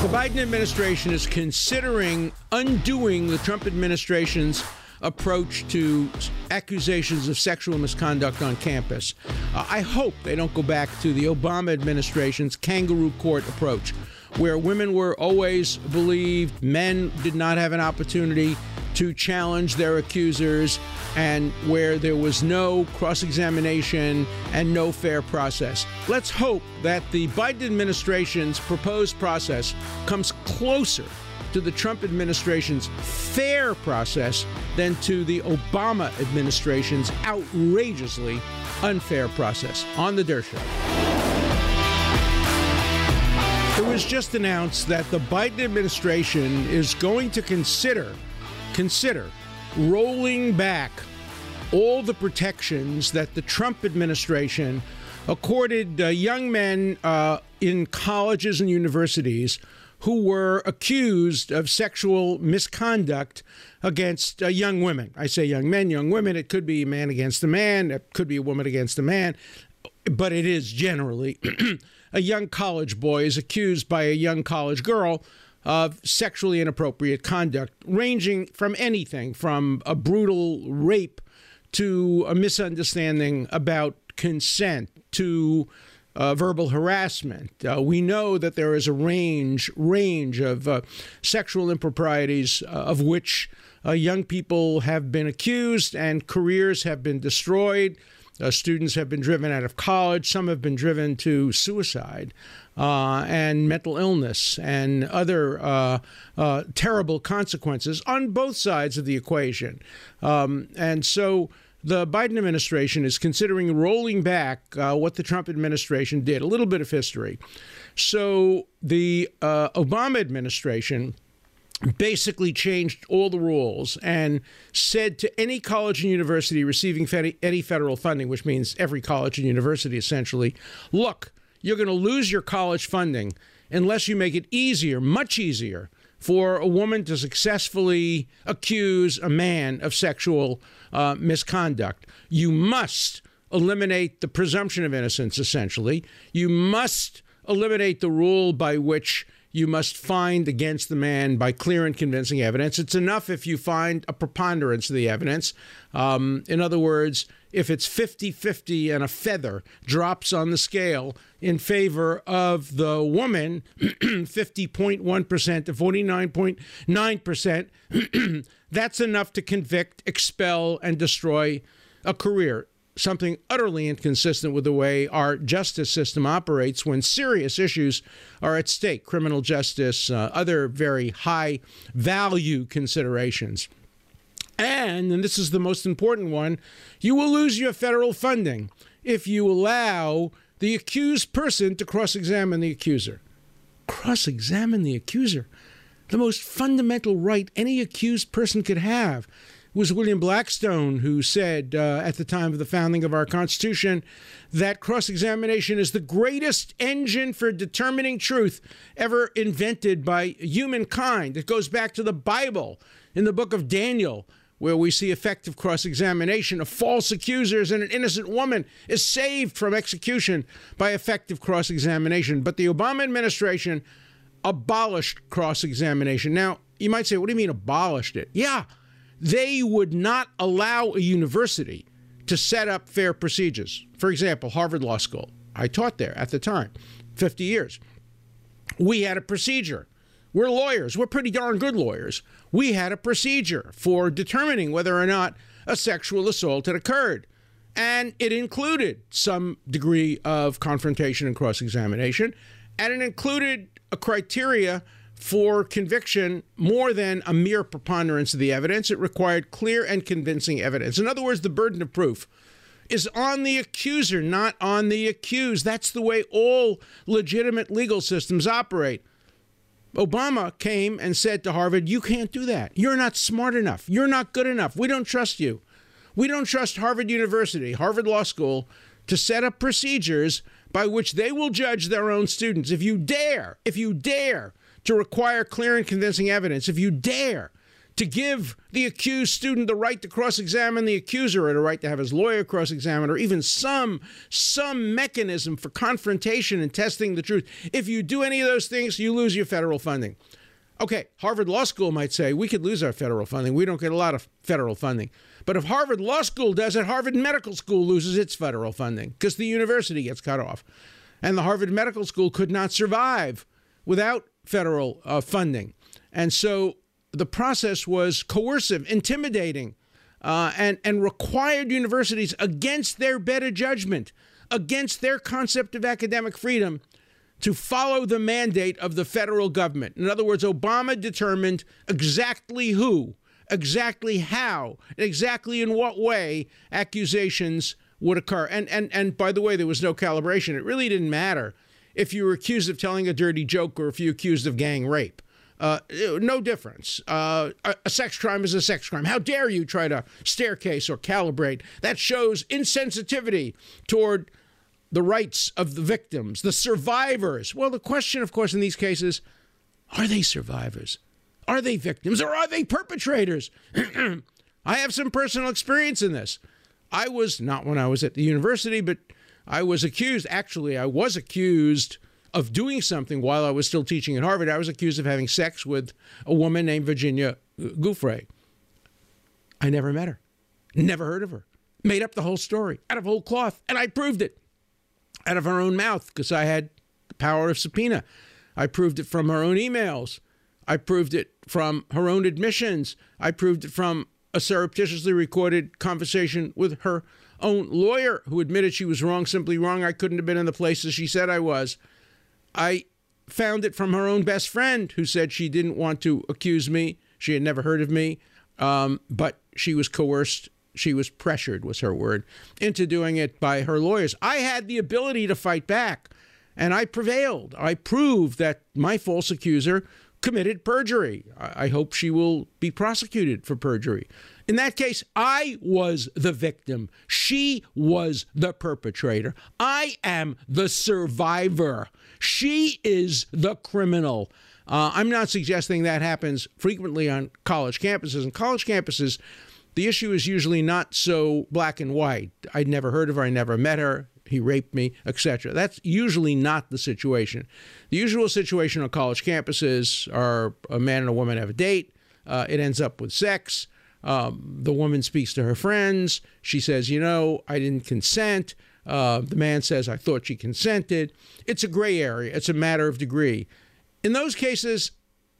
The Biden administration is considering undoing the Trump administration's approach to accusations of sexual misconduct on campus. Uh, I hope they don't go back to the Obama administration's kangaroo court approach, where women were always believed, men did not have an opportunity to challenge their accusers, and where there was no cross examination and no fair process. Let's hope that the Biden administration's proposed process comes closer to the Trump administration's fair process than to the Obama administration's outrageously unfair process. On the Dershow. It was just announced that the Biden administration is going to consider consider rolling back all the protections that the Trump administration accorded uh, young men uh, in colleges and universities who were accused of sexual misconduct against uh, young women. I say young men, young women. It could be a man against a man, it could be a woman against a man, but it is generally a young college boy is accused by a young college girl of sexually inappropriate conduct, ranging from anything from a brutal rape to a misunderstanding about consent to uh, verbal harassment. Uh, we know that there is a range range of uh, sexual improprieties uh, of which uh, young people have been accused and careers have been destroyed. Uh, students have been driven out of college. Some have been driven to suicide and mental illness and other terrible consequences on both sides of the equation. Um, and so the Biden administration is considering rolling back uh, what the Trump administration did. A little bit of history. So the uh, Obama administration basically changed all the rules and said to any college and university receiving any federal funding, which means every college and university essentially, look, you're going to lose your college funding unless you make it easier, much easier, for a woman to successfully accuse a man of sexual uh, misconduct. You must eliminate the presumption of innocence, essentially. You must eliminate the rule by which you must find against the man by clear and convincing evidence. It's enough if you find a preponderance of the evidence. Um, in other words, if it's 50 50 and a feather drops on the scale in favor of the woman, 50.1% to 49.9%, that's enough to convict, expel, and destroy a career something utterly inconsistent with the way our justice system operates when serious issues are at stake criminal justice, uh, other very high value considerations. And, and this is the most important one, you will lose your federal funding if you allow the accused person to cross examine the accuser. Cross examine the accuser? The most fundamental right any accused person could have was William Blackstone, who said uh, at the time of the founding of our Constitution that cross examination is the greatest engine for determining truth ever invented by humankind. It goes back to the Bible in the book of Daniel. Where we see effective cross examination of false accusers and an innocent woman is saved from execution by effective cross examination. But the Obama administration abolished cross examination. Now, you might say, what do you mean abolished it? Yeah, they would not allow a university to set up fair procedures. For example, Harvard Law School. I taught there at the time, 50 years. We had a procedure. We're lawyers. We're pretty darn good lawyers. We had a procedure for determining whether or not a sexual assault had occurred. And it included some degree of confrontation and cross examination. And it included a criteria for conviction more than a mere preponderance of the evidence. It required clear and convincing evidence. In other words, the burden of proof is on the accuser, not on the accused. That's the way all legitimate legal systems operate. Obama came and said to Harvard, You can't do that. You're not smart enough. You're not good enough. We don't trust you. We don't trust Harvard University, Harvard Law School, to set up procedures by which they will judge their own students. If you dare, if you dare to require clear and convincing evidence, if you dare to give the accused student the right to cross-examine the accuser or the right to have his lawyer cross-examine or even some some mechanism for confrontation and testing the truth. If you do any of those things, you lose your federal funding. Okay, Harvard Law School might say we could lose our federal funding. We don't get a lot of federal funding. But if Harvard Law School does it, Harvard Medical School loses its federal funding because the university gets cut off. And the Harvard Medical School could not survive without federal uh, funding. And so the process was coercive, intimidating, uh, and, and required universities against their better judgment, against their concept of academic freedom, to follow the mandate of the federal government. In other words, Obama determined exactly who, exactly how, exactly in what way accusations would occur. And, and, and by the way, there was no calibration. It really didn't matter if you were accused of telling a dirty joke or if you were accused of gang rape. Uh, no difference. Uh, a, sex crime is a sex crime. How dare you try to staircase or calibrate? That shows insensitivity toward the rights of the victims, the survivors. Well, the question, of course, in these cases are they survivors? Are they victims or are they perpetrators? I have some personal experience in this. I was not when I was at the university, but I was accused. Actually, I was accused of doing something while I was still teaching at Harvard. I was accused of having sex with a woman named Virginia Giuffre. I never met her, never heard of her. Made up the whole story out of whole cloth, and I proved it out of her own mouth because I had the power of subpoena. I proved it from her own emails. I proved it from her own admissions. I proved it from a surreptitiously recorded conversation with her own lawyer who admitted she was wrong, simply wrong. I couldn't have been in the places she said I was. I found it from her own best friend who said she didn't want to accuse me. She had never heard of me, um, but she was coerced. She was pressured, was her word, into doing it by her lawyers. I had the ability to fight back, and I prevailed. I proved that my false accuser committed perjury. I hope she will be prosecuted for perjury. In that case, I was the victim. She was the perpetrator. I am the survivor. She is the criminal. Uh, I'm not suggesting that happens frequently on college campuses. And college campuses, the issue is usually not so black and white. I'd never heard of her, I never met her, he raped me, etc. That's usually not the situation. The usual situation on college campuses are a man and a woman have a date, uh, it ends up with sex. Um, the woman speaks to her friends. She says, You know, I didn't consent. Uh, the man says, I thought she consented. It's a gray area, it's a matter of degree. In those cases,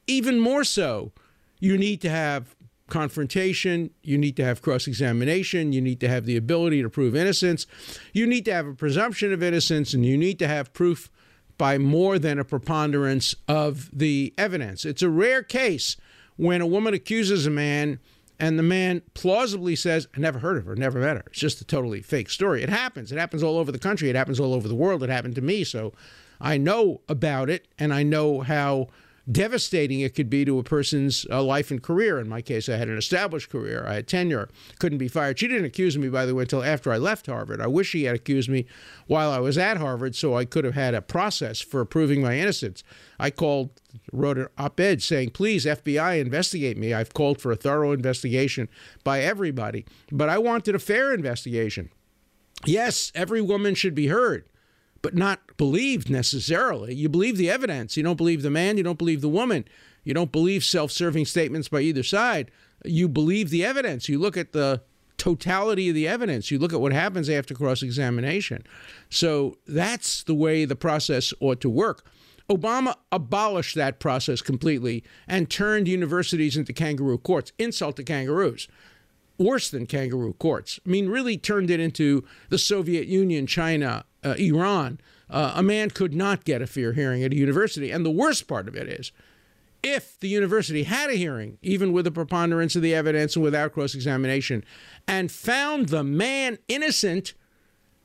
even more so, you need to have confrontation, you need to have cross examination, you need to have the ability to prove innocence, you need to have a presumption of innocence, and you need to have proof by more than a preponderance of the evidence. It's a rare case when a woman accuses a man and the man plausibly says, I never heard of her, never met her. It's just a totally fake story. It happens. It happens all over the country. It happens all over the world. It happened to me. So I know about it and I know how devastating it could be to a person's uh, life and career. In my case, I had an established career, I had tenure, couldn't be fired. She didn't accuse me, by the way, until after I left Harvard. I wish she had accused me while I was at Harvard so I could have had a process for proving my innocence. I called, wrote an op ed saying, please, FBI, investigate me. I've called for a thorough investigation by everybody, but I wanted a fair investigation. Yes, every woman should be heard but not believed necessarily. You believe the evidence. You don't believe the man. You don't believe the woman. You don't believe self serving statements by either side. You believe the evidence. You look at the totality of the evidence. You look at what happens after cross examination. So that's the way the process ought to work. Obama abolished that process completely and turned universities into kangaroo courts, insult to kangaroos worse than kangaroo courts. I mean, really turned it into the Soviet Union, China, uh, Iran. Uh, a man could not get a fair hearing at a university. And the worst part of it is, if the university had a hearing, even with a preponderance of the evidence and without cross examination, and found the man innocent,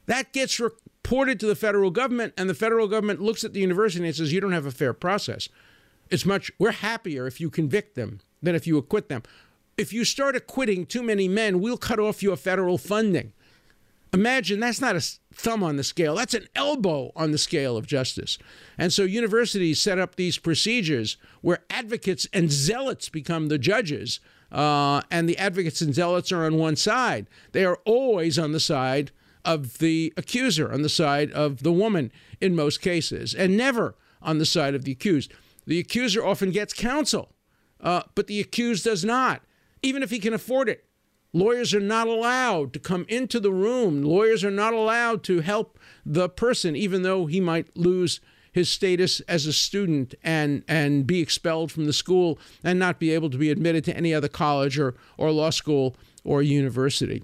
that gets reported to the federal government, and the federal government looks at the university and says, You don't have a fair process. It's much, we're happier if you convict them than if you acquit them if you start acquitting too many men, we'll cut off your federal funding. Imagine that's not a thumb on the scale, that's an elbow on the scale of justice. And so universities set up these procedures where advocates and zealots become the judges, uh, and the advocates and zealots are on one side. They are always on the side of the accuser, on the side of the woman in most cases, and never on the side of the accused. The accuser often gets counsel, uh, but the accused does not, even if he can afford it. Lawyers are not allowed to come into the room. Lawyers are not allowed to help the person, even though he might lose his status as a student and, and be expelled from the school and not be able to be admitted to any other college or, or law school or university.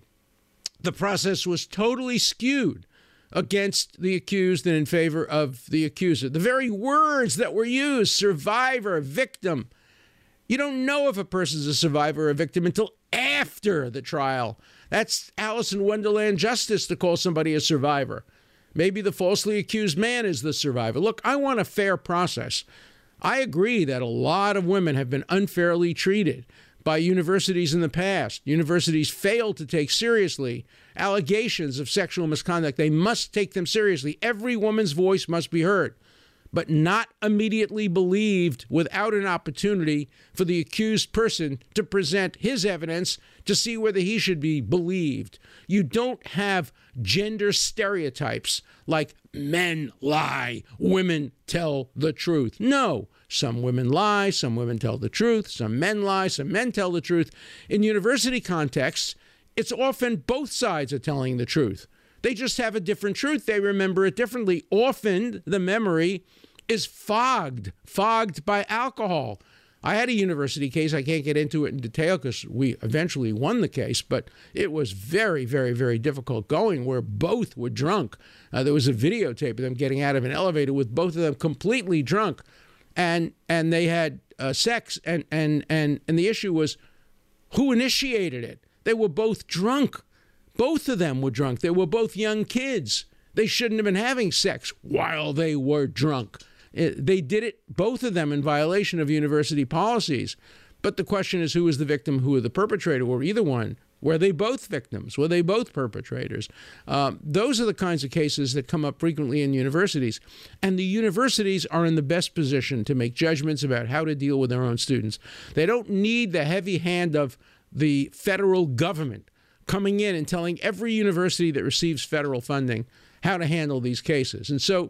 The process was totally skewed against the accused and in favor of the accuser. The very words that were used survivor, victim you don't know if a person's a survivor or a victim until after the trial. That's Alice in Wonderland justice to call somebody a survivor. Maybe the falsely accused man is the survivor. Look, I want a fair process. I agree that a lot of women have been unfairly treated by universities in the past. Universities failed to take seriously allegations of sexual misconduct. They must take them seriously. Every woman's voice must be heard but not immediately believed without an opportunity for the accused person to present his evidence to see whether he should be believed. You don't have gender stereotypes like men lie, women tell the truth. No, some women lie, some women tell the truth, some men lie, some men tell the truth. In university contexts, it's often both sides are telling the truth. They just have a different truth. They remember it differently. Often the memory is fogged, fogged by alcohol. I had a university case. I can't get into it in detail because we eventually won the case, but it was very, very, very difficult going where both were drunk. Uh, there was a videotape of them getting out of an elevator with both of them completely drunk, and and they had uh, sex, and and and and the issue was who initiated it. They were both drunk. Both of them were drunk. They were both young kids. They shouldn't have been having sex while they were drunk. They did it, both of them, in violation of university policies. But the question is who is the victim, who is the perpetrator, or either one. Were they both victims? Were they both perpetrators? Um, those are the kinds of cases that come up frequently in universities. And the universities are in the best position to make judgments about how to deal with their own students. They don't need the heavy hand of the federal government coming in and telling every university that receives federal funding how to handle these cases. And so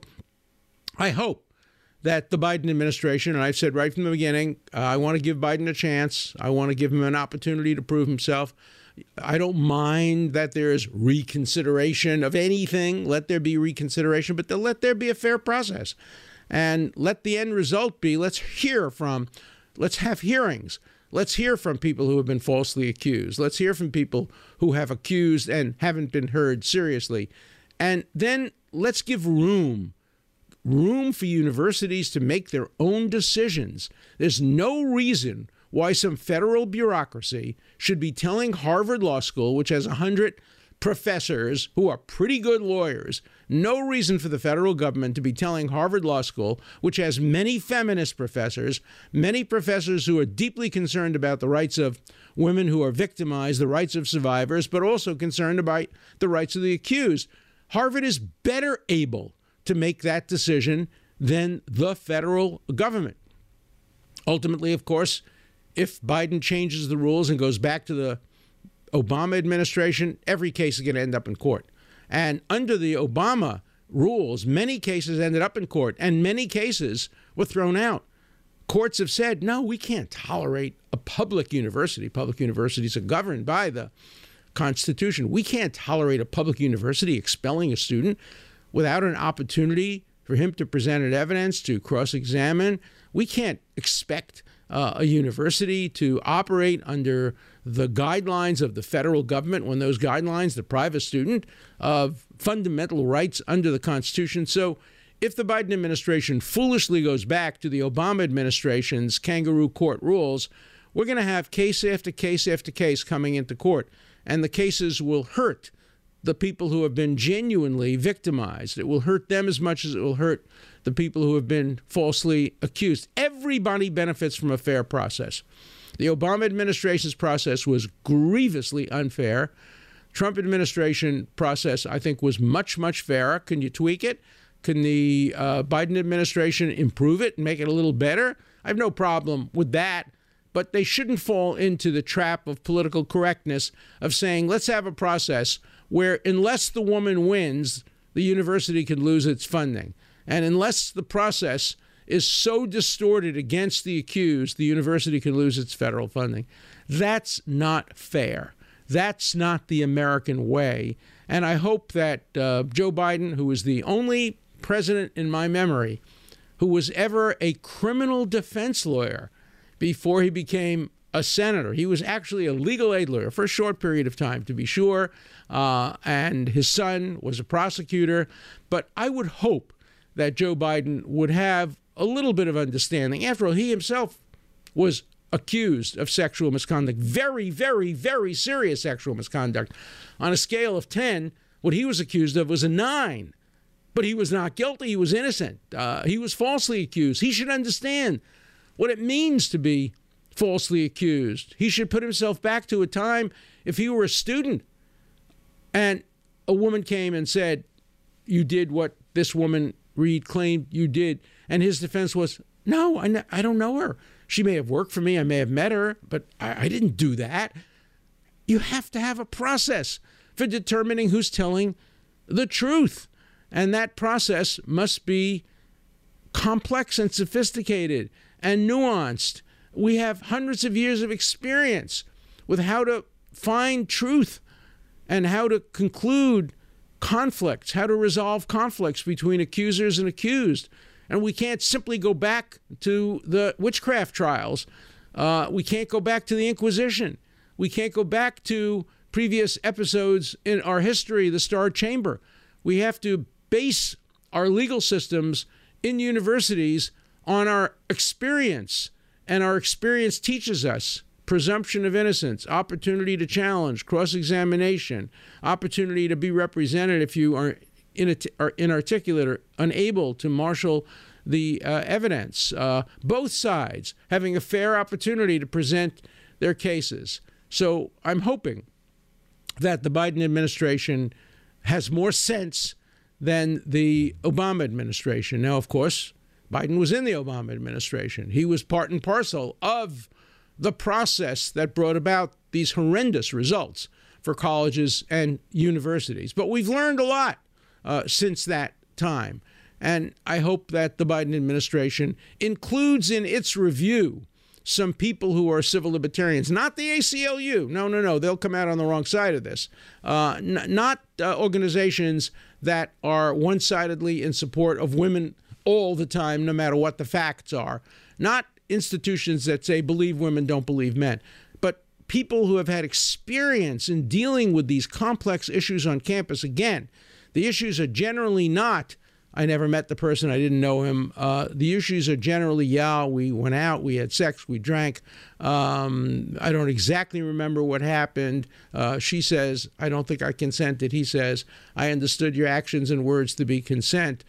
I hope that the Biden administration, and I've said right from the beginning, uh, I want to give Biden a chance. I want to give him an opportunity to prove himself. I don't mind that there's reconsideration of anything. Let there be reconsideration, but let there be a fair process. And let the end result be let's hear from, let's have hearings. Let's hear from people who have been falsely accused. Let's hear from people who have accused and haven't been heard seriously. And then let's give room room for universities to make their own decisions. There's no reason why some federal bureaucracy should be telling Harvard Law School, which has 100 professors who are pretty good lawyers, no reason for the federal government to be telling Harvard Law School, which has many feminist professors, many professors who are deeply concerned about the rights of women who are victimized, the rights of survivors, but also concerned about the rights of the accused. Harvard is better able to make that decision than the federal government. Ultimately, of course, if Biden changes the rules and goes back to the Obama administration, every case is going to end up in court. And under the Obama rules, many cases ended up in court and many cases were thrown out. Courts have said, no, we can't tolerate a public university. Public universities are governed by the Constitution. We can't tolerate a public university expelling a student without an opportunity for him to present evidence, to cross examine. We can't expect uh, a university to operate under the guidelines of the federal government when those guidelines deprive a student of fundamental rights under the Constitution. So, if the Biden administration foolishly goes back to the Obama administration's kangaroo court rules, we're going to have case after case after case coming into court, and the cases will hurt the people who have been genuinely victimized. It will hurt them as much as it will hurt the people who have been falsely accused. Everybody benefits from a fair process. The Obama administration's process was grievously unfair. Trump administration process, I think, was much, much fairer. Can you tweak it? Can the uh, Biden administration improve it and make it a little better? I have no problem with that. But they shouldn't fall into the trap of political correctness of saying, let's have a process where, unless the woman wins, the university can lose its funding. And unless the process is so distorted against the accused, the university can lose its federal funding. That's not fair. That's not the American way. And I hope that uh, Joe Biden, who is the only president in my memory who was ever a criminal defense lawyer before he became a senator. He was actually a legal aid lawyer for a short period of time, to be sure. Uh, and his son was a prosecutor. But I would hope that Joe Biden would have a little bit of understanding. After all, he himself was accused of sexual misconduct, very, very, very serious sexual misconduct. On a scale of 10, what he was accused of was a nine. But he was not guilty. He was innocent. Uh, he was falsely accused. He should understand what it means to be falsely accused. He should put himself back to a time if he were a student and a woman came and said, You did what this woman, Reade, claimed you did. And his defense was, No, I, I don't know her. She may have worked for me. I may have met her, but I, I didn't do that. You have to have a process for determining who's telling the truth. And that process must be complex and sophisticated and nuanced. We have hundreds of years of experience with how to find truth and how to conclude conflicts, how to resolve conflicts between accusers and accused. And we can't simply go back to the witchcraft trials. Uh, we can't go back to the Inquisition. We can't go back to previous episodes in our history, the Star Chamber. We have to base our legal systems in universities on our experience. And our experience teaches us presumption of innocence, opportunity to challenge, cross examination, opportunity to be represented if you are, are inarticulate or unable to marshal the uh, evidence. Uh, both sides having a fair opportunity to present their cases. So I'm hoping that the Biden administration has more sense than the Obama administration. Now, of course, Biden was in the Obama administration. He was part and parcel of the process that brought about these horrendous results for colleges and universities. But we've learned a lot uh, since that time. And I hope that the Biden administration includes in its review some people who are civil libertarians, not the ACLU. No, no, no. They'll come out on the wrong side of this. Uh, n- not uh, organizations that are one sidedly in support of women all the time, no matter what the facts are. Not institutions that say believe women, don't believe men. But people who have had experience in dealing with these complex issues on campus. Again, the issues are generally not I never met the person. I didn't know him. Uh, the issues are generally, yeah, we went out, we had sex, we drank. Um, I don't exactly remember what happened. Uh, she says, I don't think I consented. He says, I understood your actions and words to be consent.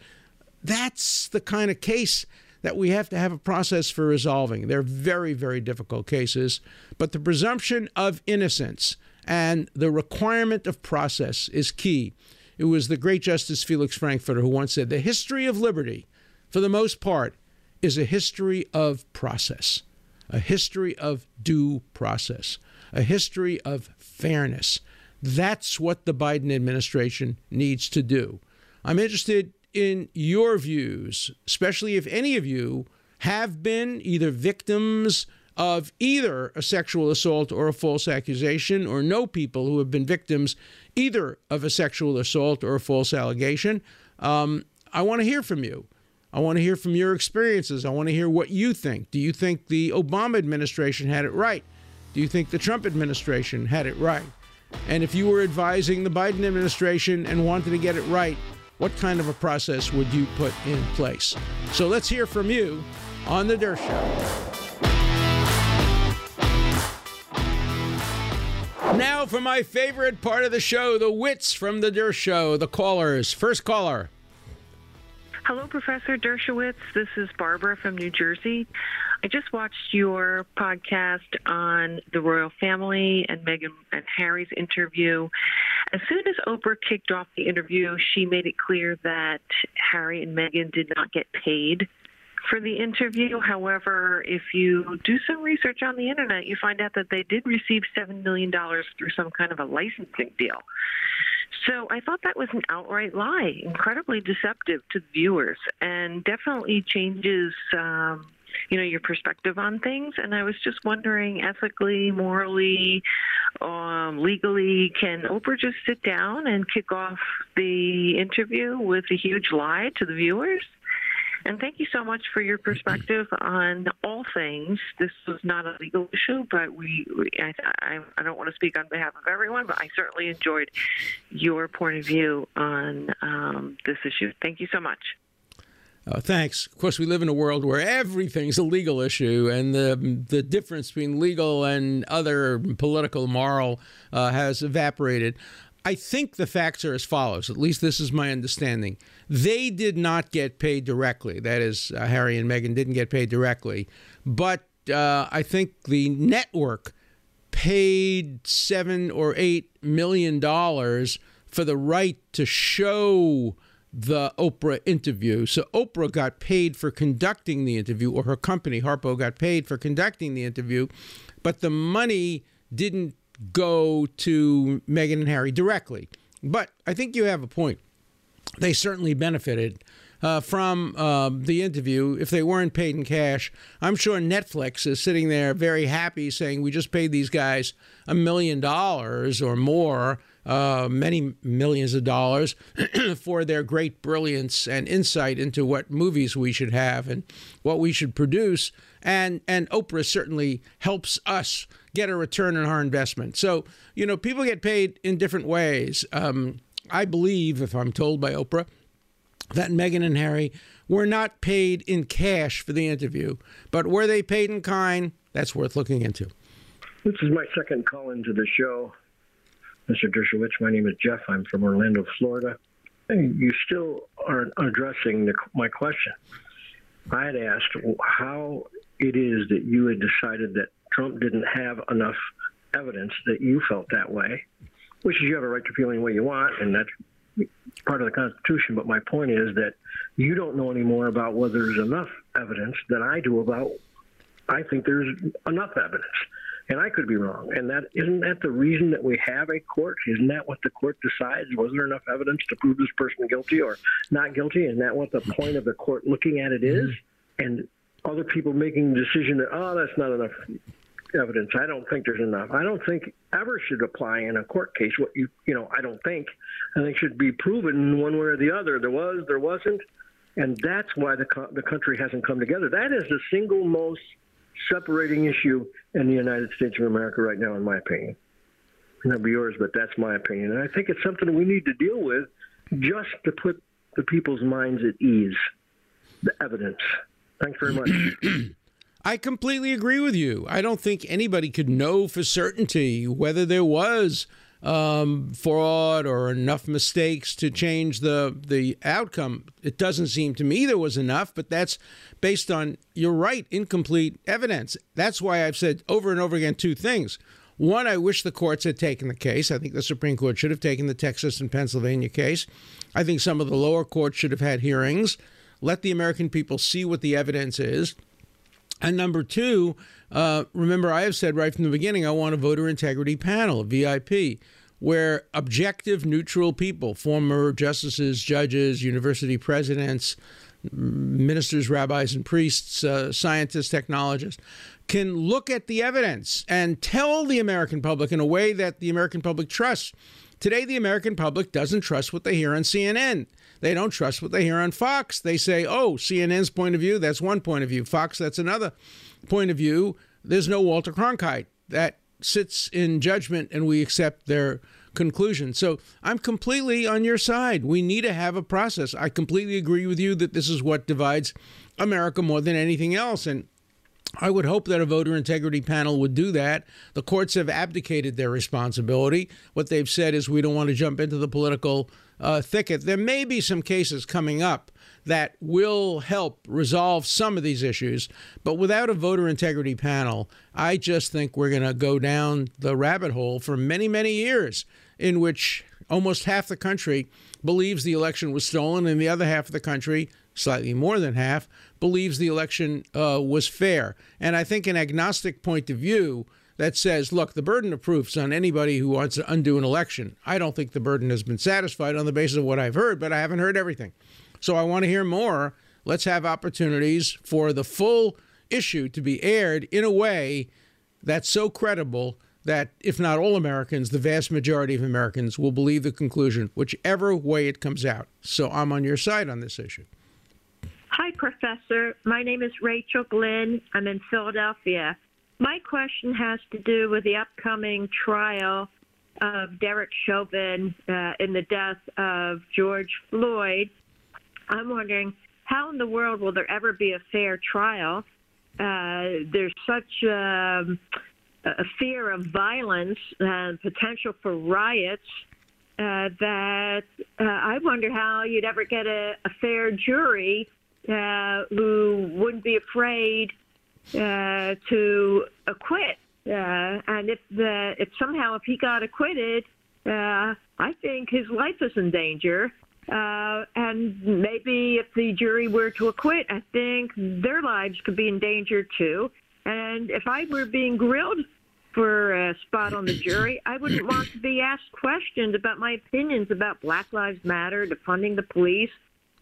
That's the kind of case that we have to have a process for resolving. They're very, very difficult cases, but the presumption of innocence and the requirement of process is key. It was the great Justice Felix Frankfurter who once said, The history of liberty, for the most part, is a history of process, a history of due process, a history of fairness. That's what the Biden administration needs to do. I'm interested in your views, especially if any of you have been either victims of either a sexual assault or a false accusation, or know people who have been victims either of a sexual assault or a false allegation. Um, I want to hear from you. I want to hear from your experiences. I want to hear what you think. Do you think the Obama administration had it right? Do you think the Trump administration had it right? And if you were advising the Biden administration and wanted to get it right, what kind of a process would you put in place? So let's hear from you on The Dershow. Show. Now for my favorite part of the show, the wits from the Dershow. Show, the callers. First caller. Hello, Professor Dershowitz. This is Barbara from New Jersey. I just watched your podcast on the royal family and Meghan and Harry's interview. As soon as Oprah kicked off the interview, she made it clear that Harry and Meghan did not get paid for the interview. However, if you do some research on the internet, you find out that they did receive $7 million through some kind of a licensing deal. So I thought that was an outright lie, incredibly deceptive to viewers, and definitely changes. Um, you know your perspective on things and i was just wondering ethically morally um, legally can oprah just sit down and kick off the interview with a huge lie to the viewers and thank you so much for your perspective on all things. This was not a legal issue, but we, we I, I, I, don't want to speak on behalf of everyone, but I certainly enjoyed your point of view on um, this issue. Thank you so much. Uh, thanks. Of course, we live in a world where everything's a legal issue, and the the difference between legal and other political, moral, uh, has evaporated. I think the facts are as follows. At least this is my understanding. They did not get paid directly. That is, uh, Harry and Meghan didn't get paid directly. But uh, I think the network paid seven or eight million dollars for the right to show the Oprah interview. So Oprah got paid for conducting the interview, or her company, Harpo, got paid for conducting the interview, but the money didn't go to Meghan and Harry directly. But I think you have a point. They certainly benefited uh, from uh, the interview if they weren't paid in cash. I'm sure Netflix is sitting there very happy saying, We just paid these guys a million dollars or more. Uh, many millions of dollars for their great brilliance and insight into what movies we should have and what we should produce. And and Oprah certainly helps us get a return on our investment. So, you know, people get paid in different ways. Um, I believe, if I'm told by Oprah, that Meghan and Harry were not paid in cash for the interview, but were they paid in kind? That's worth looking into. This is my second call into the show. Mr. Dershowitz, my name is Jeff. I'm from Orlando, Florida. You still aren't addressing the, my question. I had asked how it is that you had decided that Trump didn't have enough evidence that you felt that way, which is you have a right to feel any way you want, and that's part of the Constitution. But my point is that you don't know any more about whether there's enough evidence than I do about. I think there's enough evidence, and I could be wrong. And that isn't that the reason that we have a court? Isn't that what the court decides? Was there enough evidence to prove this person guilty or not guilty? Isn't that what the point of the court looking at it is? Mm-hmm. And other people making the decision that oh, that's not enough evidence. I don't think there's enough. I don't think ever should apply in a court case what you you know. I don't think. I think should be proven one way or the other. There was, there wasn't, and that's why the the country hasn't come together. That is the single most separating issue in the United States of America right now, in my opinion. Be yours, but that's my opinion, and I think it's something we need to deal with just to put the people's minds at ease. The evidence. Thanks very much. I completely agree with you. I don't think anybody could know for certainty whether there was um, fraud or enough mistakes to change the the outcome. It doesn't seem to me there was enough, but that's based on you're right, incomplete evidence. That's why I've said over and over again two things. One, I wish the courts had taken the case. I think the Supreme Court should have taken the Texas and Pennsylvania case. I think some of the lower courts should have had hearings. Let the American people see what the evidence is and number two, uh, remember, I have said right from the beginning, I want a voter integrity panel, a VIP, where objective, neutral people, former justices, judges, university presidents, ministers, rabbis, and priests, uh, scientists, technologists, can look at the evidence and tell the American public in a way that the American public trusts. Today, the American public doesn't trust what they hear on CNN. They don't trust what they hear on Fox. They say, oh, CNN's point of view, that's one point of view. Fox, that's another point of view. There's no Walter Cronkite that sits in judgment and we accept their conclusion. So I'm completely on your side. We need to have a process. I completely agree with you that this is what divides America more than anything else. And I would hope that a voter integrity panel would do that. The courts have abdicated their responsibility. What they've said is we don't want to jump into the political uh, thicket. There may be some cases coming up that will help resolve some of these issues, but without a voter integrity panel, I just think we're going to go down the rabbit hole for many, many years in which Almost half the country believes the election was stolen, and the other half of the country, slightly more than half, believes the election uh, was fair. And I think an agnostic point of view that says, look, the burden of proof's on anybody who wants to undo an election. I don't think the burden has been satisfied on the basis of what I've heard, but I haven't heard everything. So I want to hear more. Let's have opportunities for the full issue to be aired in a way that's so credible that if not all Americans, the vast majority of Americans will believe the conclusion, whichever way it comes out. So I'm on your side on this issue. Hi, Professor. My name is Rachel Glenn. I'm in Philadelphia. My question has to do with the upcoming trial of Derek Chauvin uh, in the death of George Floyd. I'm wondering how in the world will there ever be a fair trial? Uh, there's such um, a fear of violence and potential for riots uh, that uh, I wonder how you'd ever get a, a fair jury uh, who wouldn't be afraid uh, to acquit. Uh, and if the if somehow if he got acquitted, uh, I think his life is in danger. Uh, and maybe if the jury were to acquit, I think their lives could be in danger too. And if I were being grilled for a spot on the jury, I wouldn't want to be asked questions about my opinions about Black Lives Matter, defunding the police,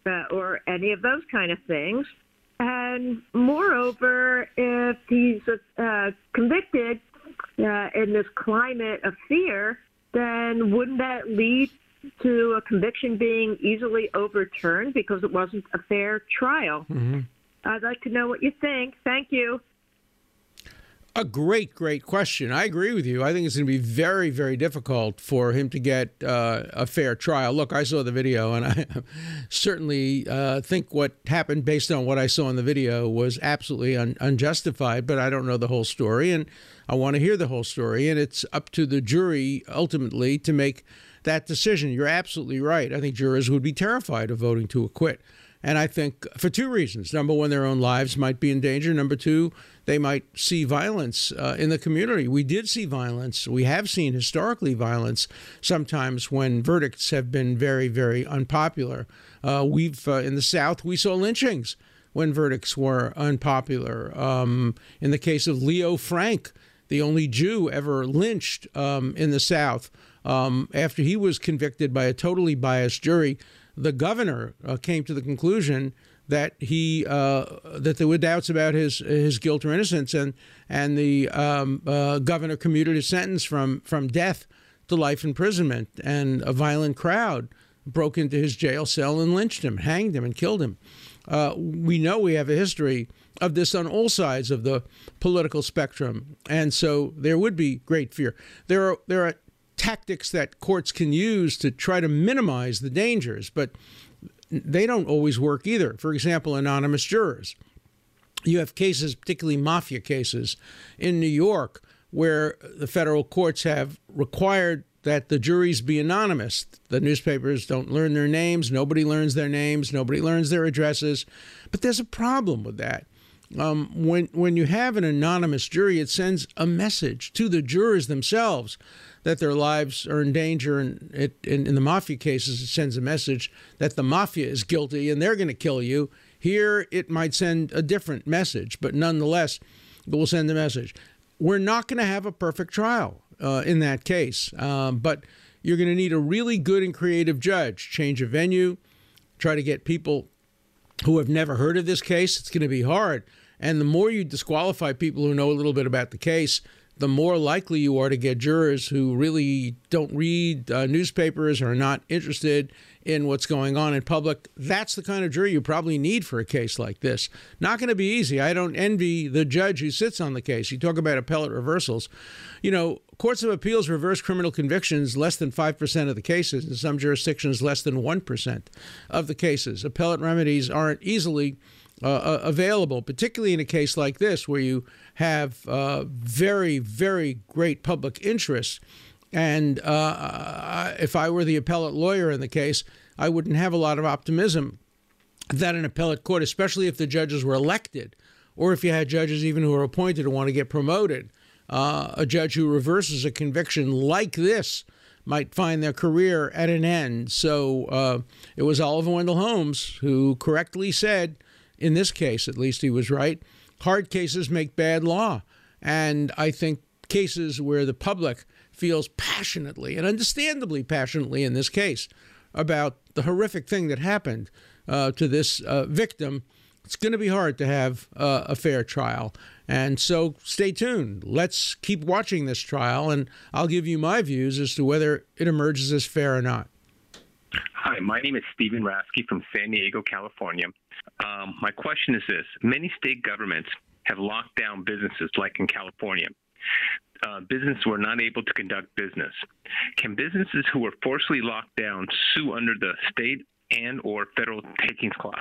uh, or any of those kind of things. And moreover, if he's uh, convicted uh, in this climate of fear, then wouldn't that lead to a conviction being easily overturned because it wasn't a fair trial? Mm-hmm. I'd like to know what you think. Thank you. A great, great question. I agree with you. I think it's going to be very, very difficult for him to get uh, a fair trial. Look, I saw the video, and I certainly uh, think what happened based on what I saw in the video was absolutely un- unjustified, but I don't know the whole story, and I want to hear the whole story. And it's up to the jury ultimately to make that decision. You're absolutely right. I think jurors would be terrified of voting to acquit. And I think for two reasons. Number one, their own lives might be in danger. Number two, they might see violence uh, in the community. We did see violence. We have seen historically violence sometimes when verdicts have been very, very unpopular. Uh, we've uh, in the South we saw lynchings when verdicts were unpopular. Um, in the case of Leo Frank, the only Jew ever lynched um, in the South, um, after he was convicted by a totally biased jury, the governor uh, came to the conclusion that he uh, that there were doubts about his his guilt or innocence, and and the um, uh, governor commuted his sentence from from death to life imprisonment. And a violent crowd broke into his jail cell and lynched him, hanged him, and killed him. Uh, we know we have a history of this on all sides of the political spectrum, and so there would be great fear. There are there are tactics that courts can use to try to minimize the dangers, but they don't always work either. For example, anonymous jurors. You have cases, particularly mafia cases in New York, where the federal courts have required that the juries be anonymous. The newspapers don't learn their names, nobody learns their names, nobody learns their addresses. But there's a problem with that. Um, when when you have an anonymous jury, it sends a message to the jurors themselves that their lives are in danger. And it, in, in the mafia cases, it sends a message that the mafia is guilty and they're going to kill you. Here, it might send a different message, but nonetheless, it will send a message. We're not going to have a perfect trial uh, in that case, um, but you're going to need a really good and creative judge. Change a venue, try to get people who have never heard of this case. It's going to be hard. And the more you disqualify people who know a little bit about the case, the more likely you are to get jurors who really don't read uh, newspapers or are not interested in what's going on in public. That's the kind of jury you probably need for a case like this. Not going to be easy. I don't envy the judge who sits on the case. You talk about appellate reversals. You know, courts of appeals reverse criminal convictions less than 5% of the cases. In some jurisdictions, less than 1% of the cases. Appellate remedies aren't easily uh, uh, available, particularly in a case like this where you have uh, very, very great public interest. And uh, if I were the appellate lawyer in the case, I wouldn't have a lot of optimism that an appellate court, especially if the judges were elected, or if you had judges even who are appointed and want to get promoted, uh, a judge who reverses a conviction like this might find their career at an end. So uh, it was Oliver Wendell Holmes who correctly said, in this case at least, he was right hard cases make bad law. And I think cases where the public feels passionately and understandably passionately in this case about the horrific thing that happened uh, to this uh, victim, it's going to be hard to have uh, a fair trial. And so stay tuned. Let's keep watching this trial, and I'll give you my views as to whether it emerges as fair or not. Hi, my name is Stephen Rasky from San Diego, California. Um, my question is this Many state governments have locked down businesses, like in California. Uh, businesses were not able to conduct business. Can businesses who were forcibly locked down sue under the state and or federal takings clause?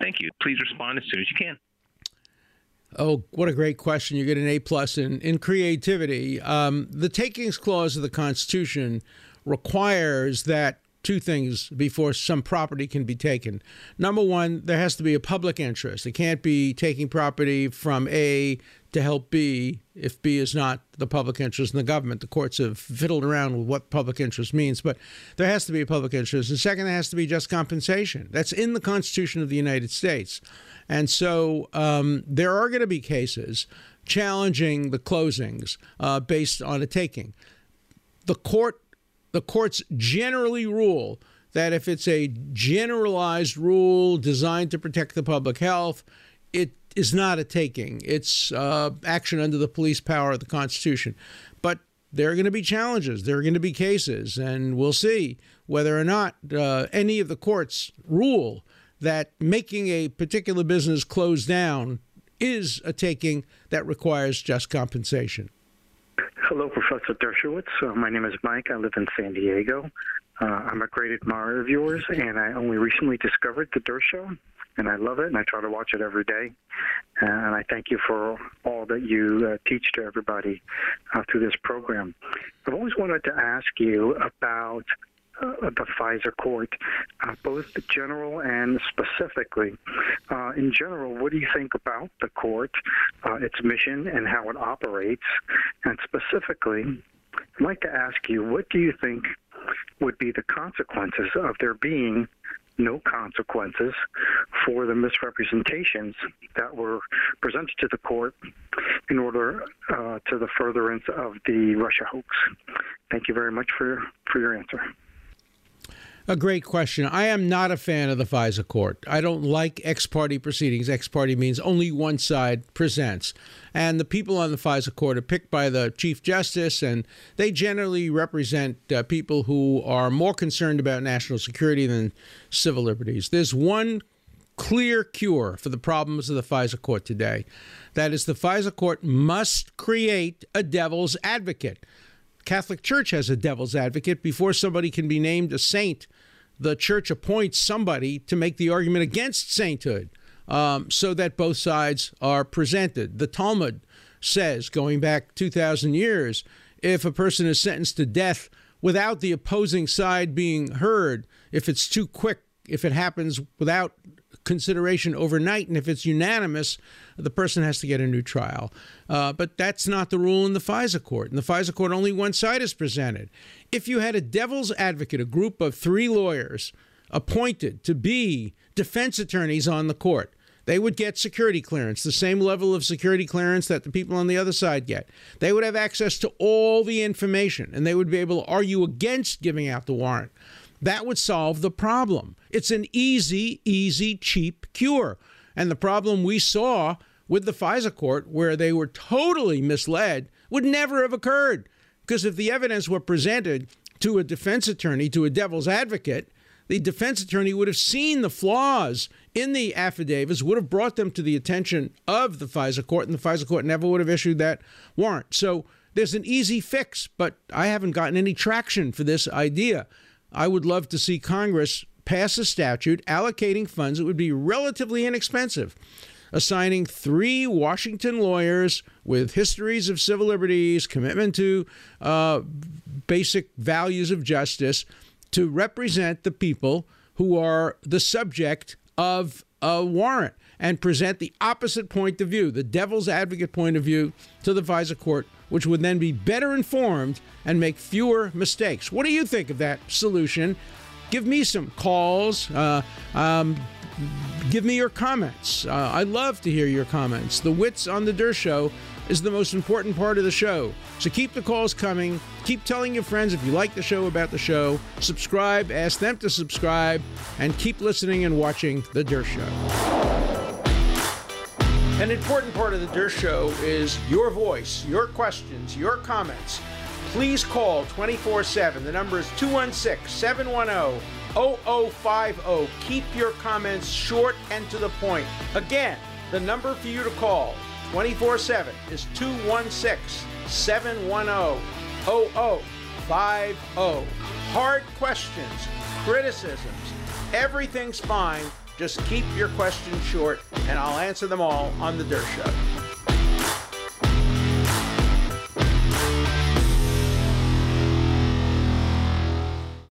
Thank you. Please respond as soon as you can. Oh, what a great question! You get an A plus in in creativity. Um, the takings clause of the Constitution requires that two things before some property can be taken. Number one, there has to be a public interest. It can't be taking property from A to help B if B is not the public interest in the government. The courts have fiddled around with what public interest means, but there has to be a public interest. And second, there has to be just compensation. That's in the Constitution of the United States. And so um, there are going to be cases challenging the closings uh, based on a taking. The court the courts generally rule that if it's a generalized rule designed to protect the public health, it is not a taking. It's uh, action under the police power of the Constitution. But there are going to be challenges. There are going to be cases, and we'll see whether or not uh, any of the courts rule that making a particular business close down is a taking that requires just compensation. Hello, Professor Dershowitz. Uh, my name is Mike. I live in San Diego. Uh, I'm a great admirer of yours, and I only recently discovered the Dershow, and I love it, and I try to watch it every day. And I thank you for all that you uh, teach to everybody uh, through this program. I've always wanted to ask you about the FISA court, uh, both general and specifically. Uh, in general, what do you think about the court, uh, its mission, and how it operates? And specifically, I'd like to ask you, what do you think would be the consequences of there being no consequences for the misrepresentations that were presented to the court in order uh, to the furtherance of the Russia hoax. Thank you very much for, for your answer. A great question. I am not a fan of the FISA court. I don't like ex parte proceedings. Ex parte means only one side presents. And the people on the FISA court are picked by the Chief Justice, and they generally represent uh, people who are more concerned about national security than civil liberties. There's one clear cure for the problems of the FISA court today. That is, the FISA court must create a devil's advocate. Catholic Church has a devil's advocate. Before somebody can be named a saint, the church appoints somebody to make the argument against sainthood um, so that both sides are presented. The Talmud says, going back 2,000 years, if a person is sentenced to death without the opposing side being heard, if it's too quick, if it happens without consideration overnight, and if it's unanimous, the person has to get a new trial. Uh, but that's not the rule in the FISA court. In the FISA court, only one side is presented. If you had a devil's advocate, a group of three lawyers appointed to be defense attorneys on the court, they would get security clearance, the same level of security clearance that the people on the other side get. They would have access to all the information and they would be able to argue against giving out the warrant. That would solve the problem. It's an easy, easy, cheap cure. And the problem we saw with the FISA court, where they were totally misled, would never have occurred. Because if the evidence were presented to a defense attorney, to a devil's advocate, the defense attorney would have seen the flaws in the affidavits, would have brought them to the attention of the FISA court, and the FISA court never would have issued that warrant. So there's an easy fix, but I haven't gotten any traction for this idea. I would love to see Congress pass a statute allocating funds that would be relatively inexpensive, assigning three Washington lawyers with histories of civil liberties, commitment to uh, basic values of justice to represent the people who are the subject of a warrant and present the opposite point of view, the devil's advocate point of view, to the FISA court which would then be better informed and make fewer mistakes. What do you think of that solution? Give me some calls. Uh, um, give me your comments. Uh, I love to hear your comments. The wits on the Dershow Show is the most important part of the show. So keep the calls coming. Keep telling your friends if you like the show about the show. Subscribe, ask them to subscribe, and keep listening and watching The Dershow. Show. An important part of The Dershow Show is your voice, your questions, your comments. Please call 24 7. The number is 216 710 0050. Keep your comments short and to the point. Again, the number for you to call 24 7 is 216 710 0050. Hard questions, criticisms, everything's fine. Just keep your questions short, and I'll answer them all on The Dershow. Show.